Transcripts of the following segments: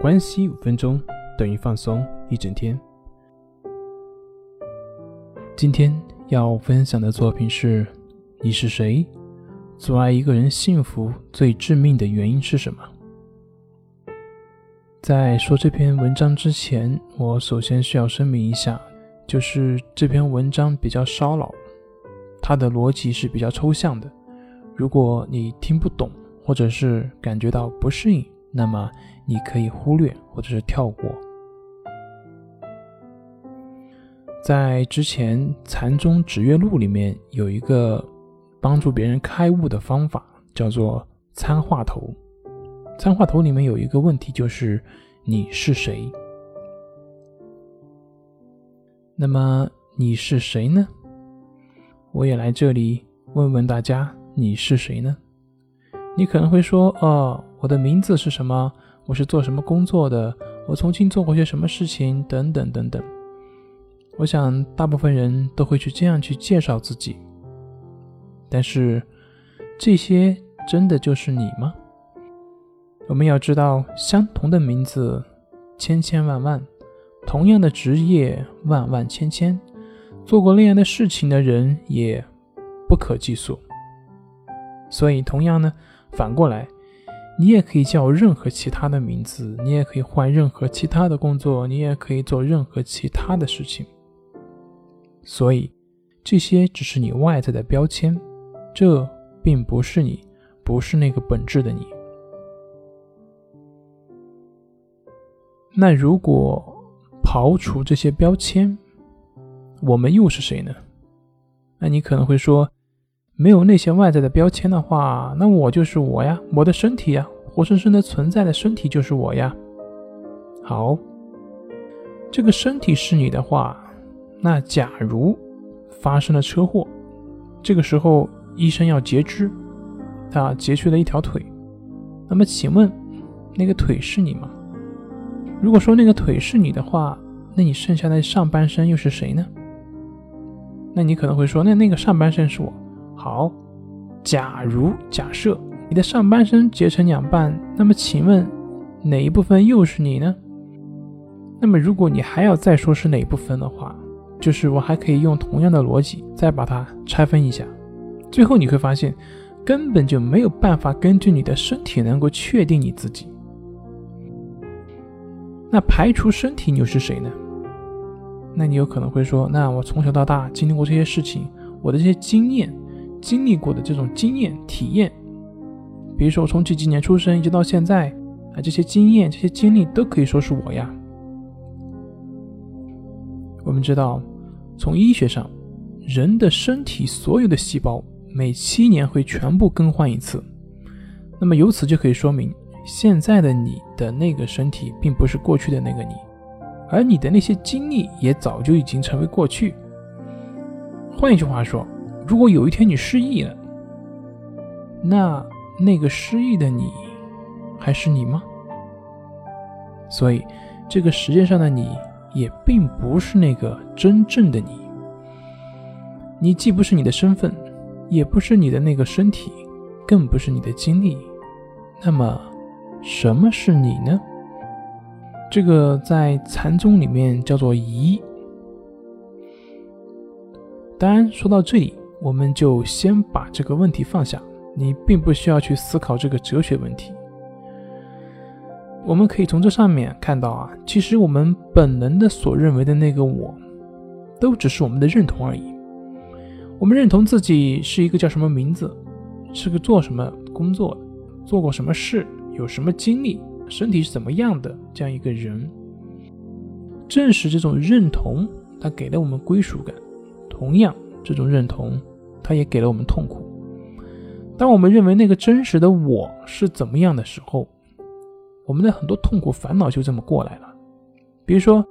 关系五分钟等于放松一整天。今天要分享的作品是：你是谁？阻碍一个人幸福最致命的原因是什么？在说这篇文章之前，我首先需要声明一下，就是这篇文章比较烧脑，它的逻辑是比较抽象的。如果你听不懂，或者是感觉到不适应，那么你可以忽略或者是跳过。在之前《禅宗指月录》里面有一个帮助别人开悟的方法，叫做参话头。参话头里面有一个问题，就是你是谁？那么你是谁呢？我也来这里问问大家，你是谁呢？你可能会说，哦，我的名字是什么？我是做什么工作的？我曾经做过些什么事情？等等等等。我想，大部分人都会去这样去介绍自己。但是，这些真的就是你吗？我们要知道，相同的名字，千千万万；同样的职业，万万千千；做过那样的事情的人，也不可计数。所以，同样呢。反过来，你也可以叫任何其他的名字，你也可以换任何其他的工作，你也可以做任何其他的事情。所以，这些只是你外在的标签，这并不是你，不是那个本质的你。那如果刨除这些标签，我们又是谁呢？那你可能会说。没有那些外在的标签的话，那我就是我呀，我的身体呀，活生生的存在的身体就是我呀。好，这个身体是你的话，那假如发生了车祸，这个时候医生要截肢，啊，截去了一条腿，那么请问，那个腿是你吗？如果说那个腿是你的话，那你剩下的上半身又是谁呢？那你可能会说，那那个上半身是我。好，假如假设你的上半身截成两半，那么请问哪一部分又是你呢？那么如果你还要再说是哪一部分的话，就是我还可以用同样的逻辑再把它拆分一下，最后你会发现根本就没有办法根据你的身体能够确定你自己。那排除身体，你又是谁呢？那你有可能会说，那我从小到大经历过这些事情，我的这些经验。经历过的这种经验体验，比如说我从几几年出生一直到现在啊，这些经验、这些经历都可以说是我呀。我们知道，从医学上，人的身体所有的细胞每七年会全部更换一次，那么由此就可以说明，现在的你的那个身体并不是过去的那个你，而你的那些经历也早就已经成为过去。换一句话说。如果有一天你失忆了，那那个失忆的你还是你吗？所以，这个世界上的你也并不是那个真正的你。你既不是你的身份，也不是你的那个身体，更不是你的经历。那么，什么是你呢？这个在禅宗里面叫做“疑”。当然，说到这里。我们就先把这个问题放下，你并不需要去思考这个哲学问题。我们可以从这上面看到啊，其实我们本能的所认为的那个我，都只是我们的认同而已。我们认同自己是一个叫什么名字，是个做什么工作，做过什么事，有什么经历，身体是怎么样的这样一个人。正是这种认同，它给了我们归属感。同样，这种认同。它也给了我们痛苦。当我们认为那个真实的我是怎么样的时候，我们的很多痛苦烦恼就这么过来了。比如说，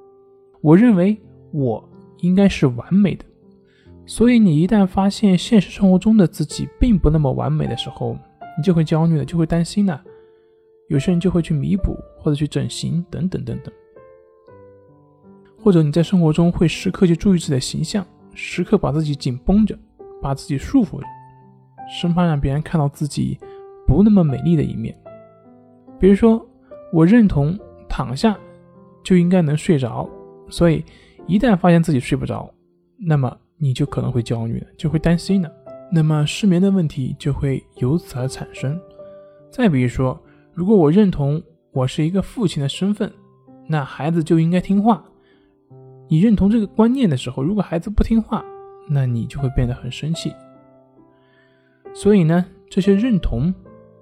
我认为我应该是完美的，所以你一旦发现现实生活中的自己并不那么完美的时候，你就会焦虑了，就会担心了。有些人就会去弥补或者去整形等等等等，或者你在生活中会时刻去注意自己的形象，时刻把自己紧绷着。把自己束缚着，生怕让别人看到自己不那么美丽的一面。比如说，我认同躺下就应该能睡着，所以一旦发现自己睡不着，那么你就可能会焦虑，就会担心了，那么失眠的问题就会由此而产生。再比如说，如果我认同我是一个父亲的身份，那孩子就应该听话。你认同这个观念的时候，如果孩子不听话，那你就会变得很生气。所以呢，这些认同，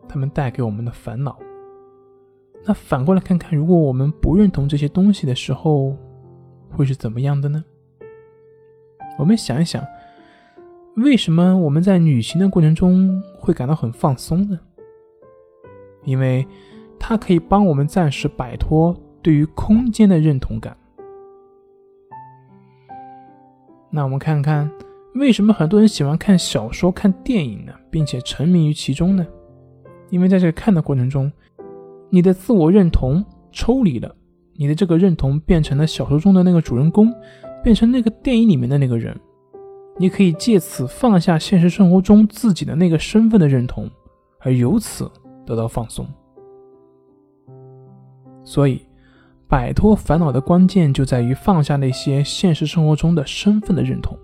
他们带给我们的烦恼。那反过来看看，如果我们不认同这些东西的时候，会是怎么样的呢？我们想一想，为什么我们在旅行的过程中会感到很放松呢？因为它可以帮我们暂时摆脱对于空间的认同感。那我们看看，为什么很多人喜欢看小说、看电影呢，并且沉迷于其中呢？因为在这看的过程中，你的自我认同抽离了，你的这个认同变成了小说中的那个主人公，变成那个电影里面的那个人，你可以借此放下现实生活中自己的那个身份的认同，而由此得到放松。所以。摆脱烦恼的关键就在于放下那些现实生活中的身份的认同。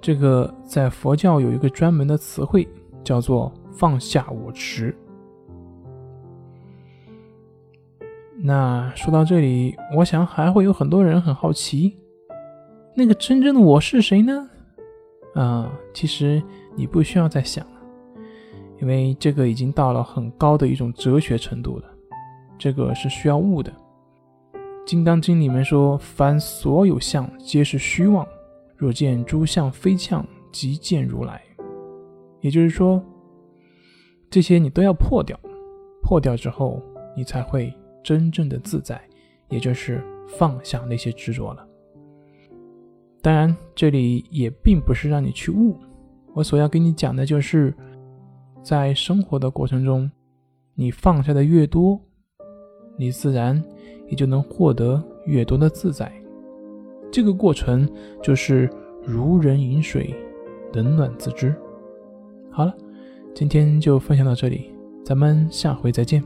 这个在佛教有一个专门的词汇，叫做“放下我执”。那说到这里，我想还会有很多人很好奇，那个真正的我是谁呢？啊，其实你不需要再想了，因为这个已经到了很高的一种哲学程度了。这个是需要悟的，《金刚经》里面说：“凡所有相，皆是虚妄。若见诸相非相，即见如来。”也就是说，这些你都要破掉，破掉之后，你才会真正的自在，也就是放下那些执着了。当然，这里也并不是让你去悟，我所要跟你讲的就是，在生活的过程中，你放下的越多。你自然也就能获得越多的自在，这个过程就是如人饮水，冷暖自知。好了，今天就分享到这里，咱们下回再见。